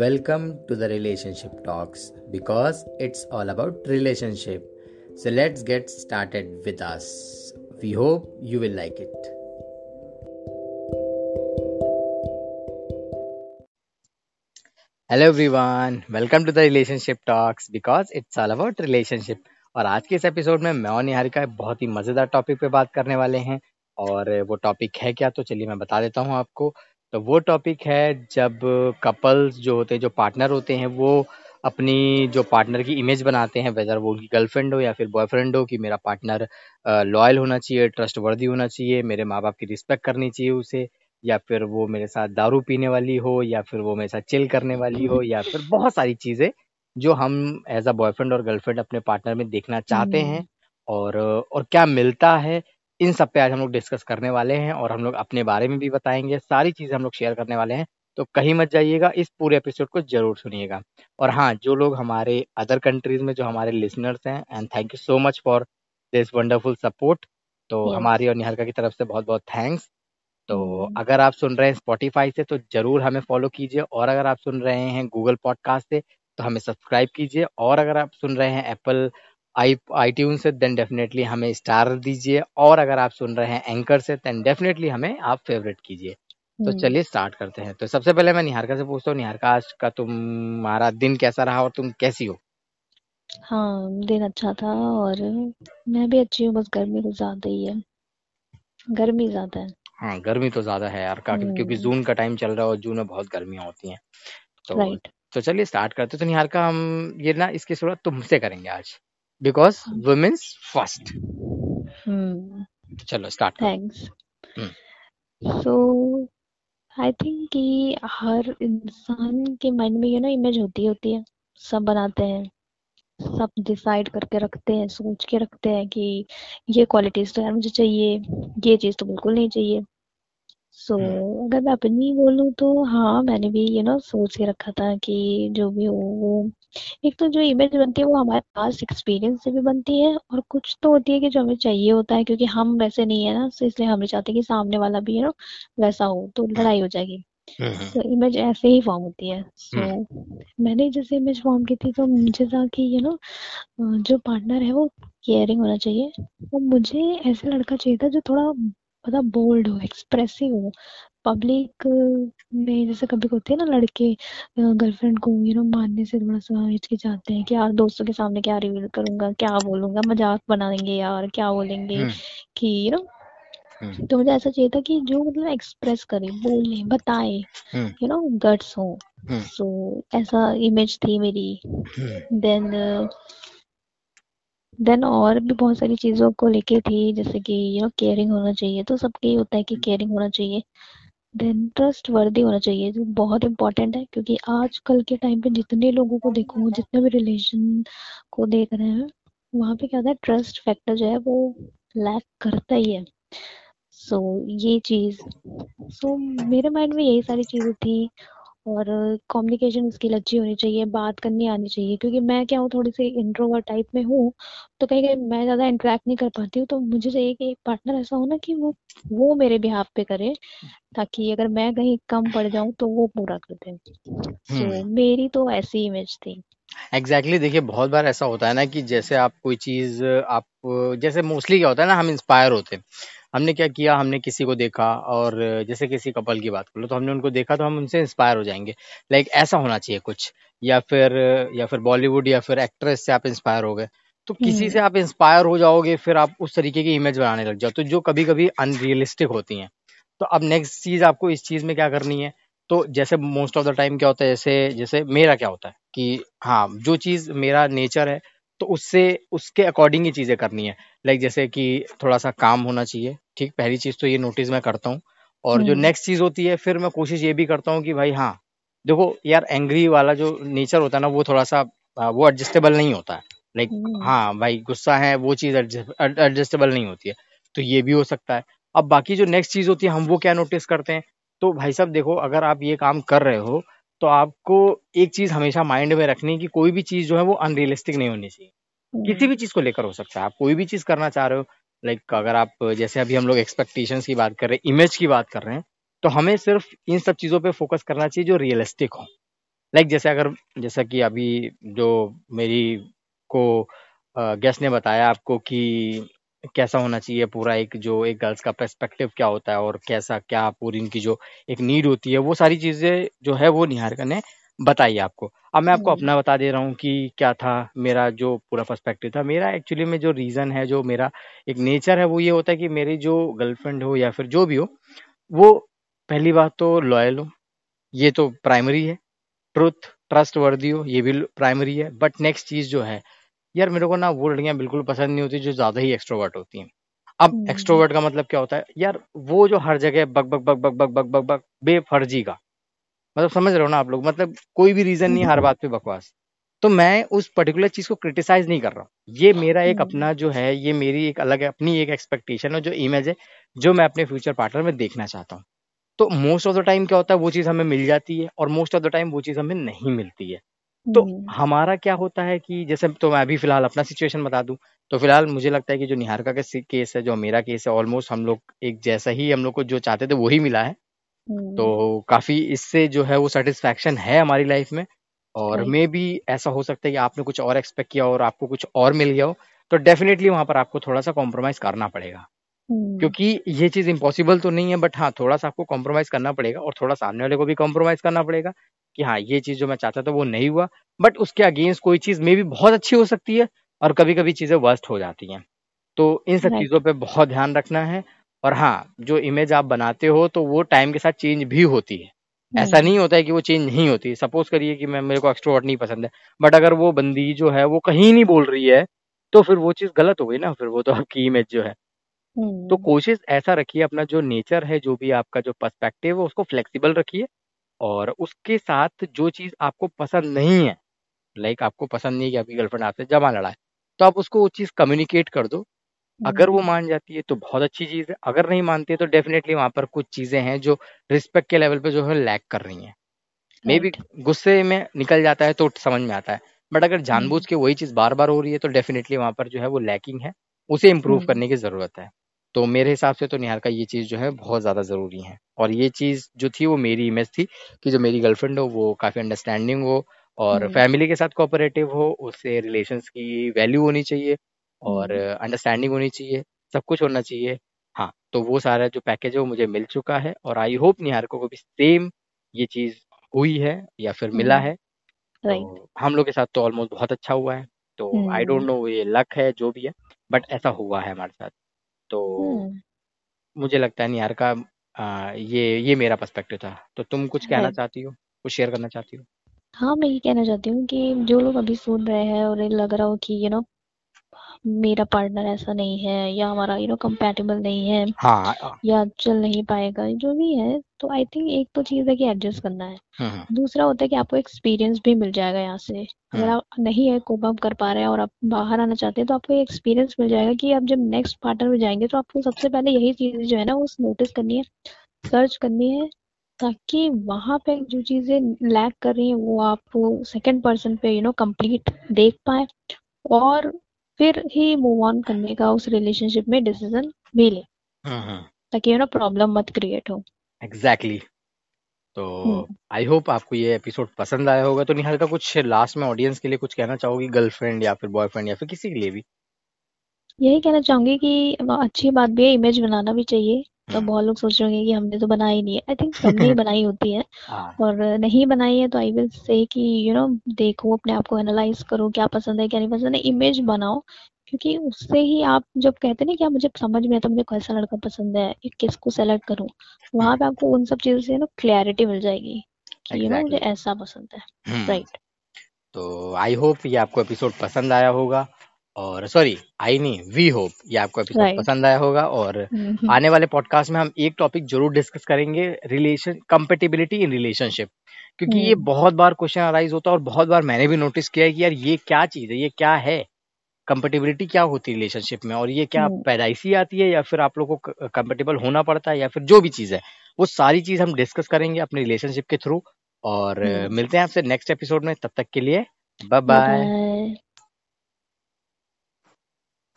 Welcome to the relationship talks because it's all about relationship. So let's get started with us. We hope you will like it. Hello everyone welcome to the relationship talks because it's all about relationship और आज के इस episode में मैं और निहारिका बहुत ही मज़ेदार topic पे बात करने वाले हैं और वो टॉपिक है क्या तो चलिए मैं बता देता हूँ आपको तो वो टॉपिक है जब कपल्स जो होते हैं जो पार्टनर होते हैं वो अपनी जो पार्टनर की इमेज बनाते हैं वेदर वो उनकी गर्लफ्रेंड हो या फिर बॉयफ्रेंड हो कि मेरा पार्टनर लॉयल होना चाहिए ट्रस्ट वर्दी होना चाहिए मेरे माँ बाप की रिस्पेक्ट करनी चाहिए उसे या फिर वो मेरे साथ दारू पीने वाली हो या फिर वो मेरे साथ चिल करने वाली हो या फिर बहुत सारी चीज़ें जो हम एज अ बॉयफ्रेंड और गर्लफ्रेंड अपने पार्टनर में देखना चाहते हैं हम्म। और और क्या मिलता है इन सब पे आज हम लोग डिस्कस करने वाले हैं और हम लोग अपने बारे में भी बताएँगे सारी चीज़ें हम लोग शेयर करने वाले हैं तो कहीं मत जाइएगा इस पूरे एपिसोड को ज़रूर सुनिएगा। और हाँ जो लोग हमारे अदर कंट्रीज़ में जो हमारे लिसनर्स हैं and thank you so much for this wonderful support तो हमारी और निहारिका की तरफ़ से बहुत बहुत थैंक्स तो. अगर आप सुन रहे हैं स्पॉटिफाई से तो ज़रूर हमें फॉलो कीजिए और अगर आप सुन रहे हैं गूगल पॉडकास्ट से तो हमें सब्सक्राइब कीजिए और अगर आप सुन रहे हैं एप्पल आई आई से देन डेफिनेटली हमें स्टार दीजिए। और अगर आप सुन रहे हैं एंकर से देन डेफिनेटली हमें आप फेवरेट कीजिए। तो हम्म। चलिए स्टार्ट करते हैं। तो सबसे पहले मैं निहारका से पूछता हूँ निहारका आज का तुम्हारा दिन कैसा रहा और तुम कैसी हो? हाँ दिन अच्छा था और मैं भी अच्छी हूँ बस गर्मी तो ज़्यादा ही है। गर्मी ज़्यादा है। हाँ गर्मी तो ज़्यादा है यार क्योंकि हम्म। जून का टाइम चल रहा है और जून में बहुत गर्मियाँ होती हैं। तो राइट तो चलिए स्टार्ट करते तो निहारका हम ये ना इसकी शुरुआत तुमसे करेंगे आज। बिकॉज़ वुमेन्स फ़र्स्ट चलो start thanks so I think कि हर इंसान के माइंड में ये ना इमेज होती होती है। सब बनाते हैं। सब डिसाइड करके रखते हैं सोच के रखते हैं कि ये क्वालिटीज तो यार मुझे चाहिए ये चीज़ तो बिल्कुल नहीं चाहिए। सो so, हम्म। अगर मैं अपनी बोलूँ तो हाँ मैंने भी ये ना सोच के रखा था कि जो भी हो वो एक तो जो इमेज बनती है वो हमारे पास एक्सपीरियंस से भी बनती है और कुछ तो होती है कि जो हमें चाहिए होता है क्योंकि हम वैसे नहीं है ना तो इसलिए हम चाहते कि सामने वाला भी है ना वैसा हो तो लड़ाई हो जाएगी। तो इमेज ऐसे ही फॉर्म होती है। सो so, मैंने जैसे इमेज फॉर्म की थी तो मुझे था कि यू नो जो पार्टनर है वो केयरिंग होना चाहिए। तो मुझे ऐसा लड़का चाहिए था जो थोड़ा मतलब बोल्ड हो एक्सप्रेसिव हो। पब्लिक में जैसे कभी होते हैं ना लड़के गर्लफ्रेंड को यू नो मानने से थोड़ा सा हिचकिचाते हैं कि यार दोस्तों के सामने क्या रिवील करूँगा क्या बोलूँगा मज़ाक बनाएँगे यार क्या बोलेंगे हम्म। कि यू नो हम्म। तो मुझे ऐसा चाहिए था कि जो मतलब एक्सप्रेस करे बोले बताए यू नो गट्स हो। सो ऐसा इमेज थी मेरी। देन देन और भी बहुत सारी चीज़ों को लेके थी जैसे कि यू नो केयरिंग होना चाहिए तो सबके ही होता है कि केयरिंग होना चाहिए। देन ट्रस्ट वर्दी होना चाहिए जो बहुत इंपॉर्टेंट है क्योंकि आजकल के टाइम पे जितने लोगों को देखो जितने भी रिलेशन को देख रहे हैं वहाँ पे क्या होता है ट्रस्ट फैक्टर जो है वो लैक करता ही है। सो so, ये चीज़ सो so, मेरे माइंड में यही सारी चीज़ें थी और कम्युनिकेशन स्किल अच्छी होनी चाहिए बात करनी आनी चाहिए। क्योंकि मैं क्या हूँ थोड़ी सी इंट्रोवर्ट टाइप में हूँ तो कहीं कहीं मैं ज़्यादा इंटरेक्ट नहीं कर पाती हूँ। तो मुझे चाहिए कि एक पार्टनर ऐसा हो ना कि वो वो मेरे बिहाफ पे करे ताकि अगर मैं कहीं कम पड़ जाऊँ तो वो पूरा कर दे। So, हम्म। मेरी तो ऐसी इमेज थी। एग्जैक्टली exactly, देखिए बहुत बार ऐसा होता है ना कि जैसे आप कोई चीज़ आप जैसे मोस्टली क्या होता है ना हम इंस्पायर होते हैं। हमने क्या किया? हमने किसी को देखा और जैसे किसी कपल की बात कर लो तो हमने उनको देखा तो हम उनसे इंस्पायर हो जाएँगे। लाइक ऐसा होना चाहिए कुछ या फिर या फिर बॉलीवुड या फिर एक्ट्रेस से आप इंस्पायर हो गए। तो किसी से आप इंस्पायर हो जाओगे फिर आप उस तरीके की इमेज बनाने लग जाओ। तो जो कभी कभी अनरियलिस्टिक होती हैं। तो अब नेक्स्ट चीज़ आपको इस चीज़ में क्या करनी है? तो जैसे मोस्ट ऑफ़ द टाइम क्या होता है जैसे जैसे मेरा क्या होता है कि हाँ जो चीज़ मेरा नेचर है तो उससे उसके अकॉर्डिंग ही चीज़ें करनी है। लाइक जैसे कि थोड़ा सा काम होना चाहिए ठीक? पहली चीज़ तो ये नोटिस मैं करता हूँ। और जो नेक्स्ट हम्म। चीज़ होती है फिर मैं कोशिश ये भी करता हूँ कि भाई हाँ देखो यार एंग्री वाला जो नेचर होता है ना वो थोड़ा सा वो एडजस्टेबल नहीं होता है। Like hmm. हाँ भाई गुस्सा है वो चीज़ एडजस्टेबल नहीं होती है। तो ये भी हो सकता है। अब बाकी जो नेक्स्ट चीज़ होती है हम वो क्या नोटिस करते हैं? तो भाई साहब देखो अगर आप ये काम कर रहे हो तो आपको एक चीज़ हमेशा माइंड में रखनी है कि कोई भी चीज़ जो है वो अनरियलिस्टिक नहीं होनी चाहिए। किसी भी चीज़ को लेकर हो सकता है। आप कोई भी चीज़ करना चाह रहे हो लाइक अगर आप जैसे अभी हम लोग एक्सपेक्टेशंस की बात कर रहे हैं इमेज की बात कर रहे हैं तो हमें सिर्फ़ इन सब चीज़ों पे फोकस करना चाहिए जो रियलिस्टिक हो। लाइक जैसे अगर जैसा कि अभी जो मेरी को गेस्ट ने बताया आपको कि कैसा होना चाहिए पूरा एक जो एक गर्ल्स का पर्सपेक्टिव क्या होता है और कैसा क्या पूरी इनकी जो एक नीड होती है वो सारी चीज़ें जो है वो निहारिका ने बताई आपको। अब मैं आपको हम्म। अपना बता दे रहा हूँ कि क्या था मेरा जो पूरा पर्सपेक्टिव था। मेरा एक्चुअली में जो रीज़न है जो मेरा एक नेचर है वो ये होता है कि मेरी जो गर्लफ्रेंड हो या फिर जो भी हो वो पहली बात तो लॉयल हो। ये तो प्राइमरी है। ट्रुथ ट्रस्ट वर्दी हो ये भी प्राइमरी है। बट नेक्स्ट चीज़ जो है यार मेरे को ना वो लड़कियाँ बिल्कुल पसंद नहीं होती जो ज़्यादा ही एक्सट्रोवर्ट होती हैं। अब हम्म। एक्सट्रोवर्ट का मतलब क्या होता है? यार वो जो हर जगह बक बक बक बक बक बक बक बक बेफर्जी का। मतलब समझ रहे हो ना आप लोग? मतलब कोई भी रीजन नहीं हर बात पे बकवास। तो मैं उस पर्टिकुलर चीज़ को क्रिटिसाइज नहीं कर रहा हूँ। ये मेरा एक हम्म। अपना जो है ये मेरी एक अलग अपनी एक एक्सपेक्टेशन है जो इमेज है जो मैं अपने फ्यूचर पार्टनर में देखना चाहता हूँ। तो मोस्ट ऑफ़ द टाइम क्या होता है वो चीज़ हमें मिल जाती है और मोस्ट ऑफ़ द टाइम वो चीज़ हमें नहीं मिलती है। तो हम्म। हमारा क्या होता है कि जैसे तो मैं अभी फ़िलहाल अपना सिचुएशन बता दूँ तो फ़िलहाल मुझे लगता है कि जो निहारिका का केस है जो मेरा केस है ऑलमोस्ट हम लोग एक जैसा ही हम लोग को जो चाहते थे वही मिला है। हम्म। तो काफ़ी इससे जो है वो सेटिस्फेक्शन है हमारी लाइफ में और मे भी ऐसा हो सकता है कि आपने कुछ और एक्सपेक्ट किया और आपको कुछ और मिल गया हो तो डेफिनेटली वहाँ पर आपको थोड़ा सा कॉम्प्रोमाइज करना पड़ेगा। हम्म। क्योंकि ये चीज़ इम्पॉसिबल तो नहीं है बट हाँ थोड़ा सा आपको कॉम्प्रोमाइज करना पड़ेगा और थोड़ा सामने वाले को भी कॉम्प्रोमाइज करना पड़ेगा। कि हाँ ये चीज़ जो मैं चाहता था वो नहीं हुआ। बट उसके अगेंस्ट कोई चीज़ मे भी बहुत अच्छी हो सकती है और कभी कभी चीज़ें वर्स्ट हो जाती हैं। तो इन सब चीज़ों पे बहुत ध्यान रखना है और हाँ जो इमेज आप बनाते हो तो वो टाइम के साथ चेंज भी होती है। ऐसा नहीं होता है कि वो चेंज नहीं होती। सपोज़ करिए कि मैं मेरे को एक्सट्रोवर्ट नहीं पसंद है। बट अगर वो बंदी जो है वो कहीं नहीं बोल रही है तो फिर वो चीज़ गलत हो गई ना फिर वो तो आपकी इमेज जो है। तो हम्म कोशिश ऐसा रखिए अपना जो नेचर है जो भी आपका जो पर्सपेक्टिव है उसको फ्लेक्सिबल रखिए। और उसके साथ जो चीज़ आपको पसंद नहीं है लाइक आपको पसंद नहीं है कि आपकी गर्लफ्रेंड आपसे जमा लड़ा है तो आप उसको वो चीज़ कम्युनिकेट कर दो। अगर वो हम्म। मान जाती है तो बहुत अच्छी चीज़ है अगर नहीं मानती है तो डेफिनेटली वहाँ पर कुछ चीज़ें हैं जो रिस्पेक्ट के लेवल पे जो है लैक कर रही हैं। मे बी गुस्से में निकल जाता है तो समझ में आता है बट अगर जानबूझ हम्म। के वही चीज़ बार बार हो रही है तो डेफिनेटली वहाँ पर जो है वो लैकिंग है उसे इम्प्रूव हम्म। करने की ज़रूरत है। तो मेरे हिसाब से तो निहार का ये चीज़ जो है बहुत ज़्यादा ज़रूरी है। और ये चीज़ जो थी वो मेरी इमेज थी कि जो मेरी गर्लफ्रेंड हो वो काफ़ी अंडरस्टैंडिंग हो और हम्म। फैमिली के साथ कोऑपरेटिव हो उससे रिलेशंस की वैल्यू होनी चाहिए और हम्म। अंडरस्टैंडिंग होनी चाहिए सब कुछ होना चाहिए। हाँ तो वो सारा जो पैकेज है वो मुझे मिल चुका है और आई होप निहारिका को भी सेम ये चीज़ हुई है या फिर मिला हम्म। है। तो हम लोग के साथ तो ऑलमोस्ट बहुत अच्छा हुआ है। तो आई डोंट हम्म। नो ये लक है जो भी है बट ऐसा हुआ है हमारे साथ। तो हम्म। मुझे लगता है निहारिका आ, ये ये मेरा पर्सपेक्टिव था। तो तुम कुछ कहना राइट चाहती हो? कुछ शेयर करना चाहती हो? हाँ मैं ये कहना चाहती हूँ कि जो लोग अभी सुन रहे हैं और ये लग रहा हो कि यू नो मेरा पार्टनर ऐसा नहीं है या हमारा यू नो कंपैटिबल नहीं है हाँ। या चल नहीं पाएगा जो भी है तो आई थिंक एक तो चीज़ है कि एडजस्ट करना है। हम्म दूसरा होता है कि आपको एक्सपीरियंस भी मिल जाएगा यहाँ से। अगर हम्म। आप नहीं है कोप अप कर पा रहे हैं और आप बाहर आना चाहते हैं तो आपको एक्सपीरियंस मिल जाएगा कि आप जब नेक्स्ट पार्टनर में जाएँगे तो आपको सबसे पहले यही चीज़ जो है ना वो नोटिस करनी है सर्च करनी है ताकि वहाँ पे जो चीज़ें लैक कर रही हैं वो आप सेकंड पर्सन पे यू नो कंप्लीट देख पाए और फिर ही मूव ऑन करने का उस रिलेशनशिप में डिसीज़न भी ले हम्म ताकि यू नो प्रॉब्लम मत क्रिएट हो। एग्जैक्टली तो हम्म। आई होप आपको ये एपिसोड पसंद आया होगा। तो निहाल का कुछ लास्ट में ऑडियंस के लिए कुछ कहना चाहोगी? गर्लफ्रेंड या फिर बॉयफ्रेंड या फिर किसी के लिए भी? यही कहना चाहूँगी कि अच्छी बात भी है इमेज बनाना भी चाहिए। तो हम्म। बहुत लोग सोच रहे होंगे कि हमने तो बनाई नहीं है। आई थिंक सबने ही बनाई होती है। हाँ। और नहीं बनाई है तो आई विल से कि यू नो देखो अपने आप को एनालाइज करो क्या पसंद है क्या नहीं पसंद है इमेज बनाओ। क्योंकि उससे ही आप जब कहते हैं ना कि आप मुझे समझ में आता मुझे कैसा लड़का पसंद है किसको सेलेक्ट करूँ वहाँ पे आपको उन सब चीज़ों से ना क्लैरिटी मिल जाएगी कि यू नो मुझे ऐसा पसंद है। हम्म। राइट तो आई होप ये आपको एपिसोड पसंद आया होगा। और सॉरी आई नहीं वी होप ये आपको एपिसोड राइट पसंद आया होगा और आने वाले पॉडकास्ट में हम एक टॉपिक ज़रूर डिस्कस करेंगे रिलेशन कंपेटिबिलिटी इन रिलेशनशिप क्योंकि ये हम्म। बहुत बार क्वेश्चन अराइज होता है और बहुत बार मैंने भी नोटिस किया है कि यार ये क्या चीज़ है ये क्या है? कंपेटिबिलिटी क्या होती है रिलेशनशिप में और ये क्या हम्म। पैदाइशी आती है या फिर आप लोग को कंपेटेबल होना पड़ता है या फिर जो भी चीज़ है वो सारी चीज़ हम डिस्कस करेंगे अपने रिलेशनशिप के थ्रू और हम्म। मिलते हैं आपसे नेक्स्ट एपिसोड में तब तक के लिए बाय बाय